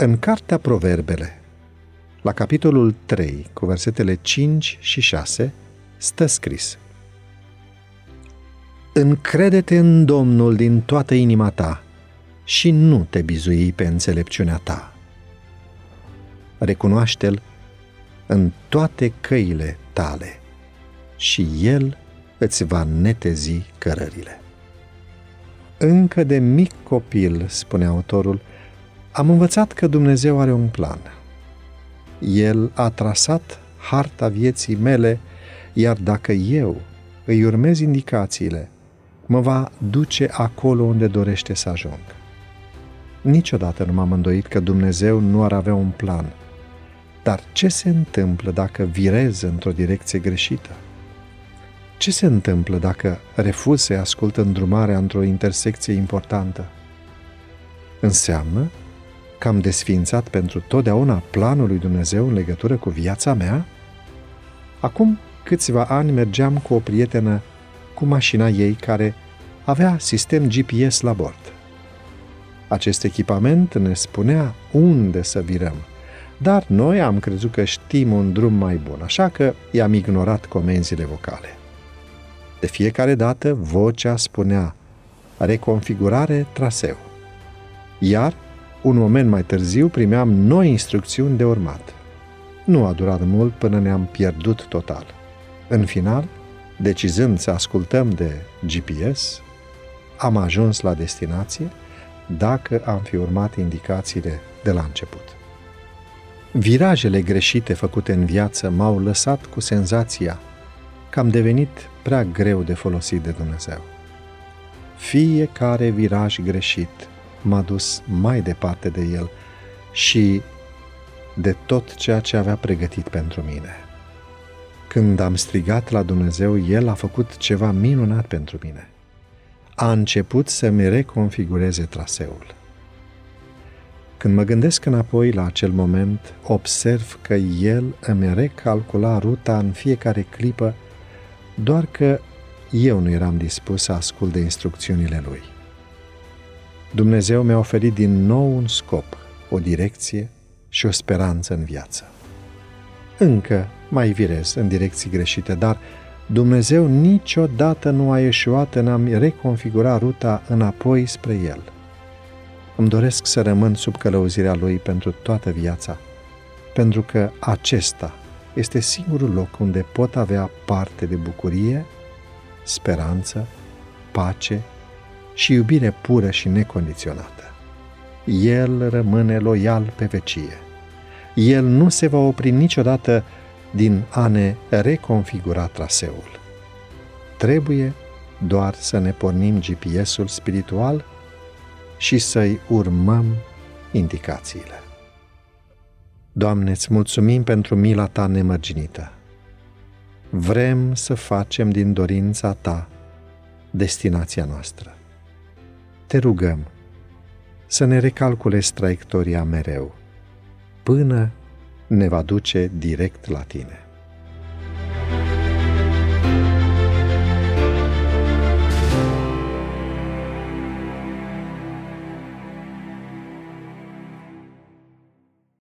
În Cartea Proverbele, la capitolul 3, cu versetele 5 și 6, stă scris Încrede-te în Domnul din toată inima ta și nu te bizui pe înțelepciunea ta. Recunoaște-L în toate căile tale și El îți va netezi cărările. Încă de mic copil, spune autorul, am învățat că Dumnezeu are un plan. El a trasat harta vieții mele, iar dacă eu îi urmez indicațiile, mă va duce acolo unde dorește să ajung. Niciodată nu m-am îndoit că Dumnezeu nu ar avea un plan. Dar ce se întâmplă dacă virez într-o direcție greșită? Ce se întâmplă dacă refuz să ascult îndrumarea într-o intersecție importantă? Înseamnă că am desfințat pentru totdeauna planul lui Dumnezeu în legătură cu viața mea? Acum câțiva ani mergeam cu o prietenă cu mașina ei care avea sistem GPS la bord. Acest echipament ne spunea unde să virăm, dar noi am crezut că știm un drum mai bun, așa că i-am ignorat comenzile vocale. De fiecare dată, vocea spunea reconfigurare traseu. Iar, un moment mai târziu, primeam noi instrucțiuni de urmat. Nu a durat mult până ne-am pierdut total. În final, decizând să ascultăm de GPS, am ajuns la destinație dacă am fi urmat indicațiile de la început. Virajele greșite făcute în viață m-au lăsat cu senzația că am devenit prea greu de folosit de Dumnezeu. Fiecare viraj greșit m-a dus mai departe de El și de tot ceea ce avea pregătit pentru mine. Când am strigat la Dumnezeu, El a făcut ceva minunat pentru mine. A început să-mi reconfigureze traseul. Când mă gândesc înapoi la acel moment, observ că El îmi recalcula ruta în fiecare clipă doar că eu nu eram dispus să ascult de instrucțiunile lui. Dumnezeu mi-a oferit din nou un scop, o direcție și o speranță în viață. Încă mai virez în direcții greșite, dar Dumnezeu niciodată nu a ieșuat în a-mi reconfigura ruta înapoi spre El. Îmi doresc să rămân sub călăuzirea Lui pentru toată viața, pentru că acesta este singurul loc unde pot avea parte de bucurie, speranță, pace și iubire pură și necondiționată. El rămâne loial pe vecie. El nu se va opri niciodată din a ne reconfigura traseul. Trebuie doar să ne pornim GPS-ul spiritual și să-i urmăm indicațiile. Doamne, îți mulțumim pentru mila Ta nemărginită. Vrem să facem din dorința Ta destinația noastră. Te rugăm să ne recalculezi traiectoria mereu, până ne va duce direct la Tine.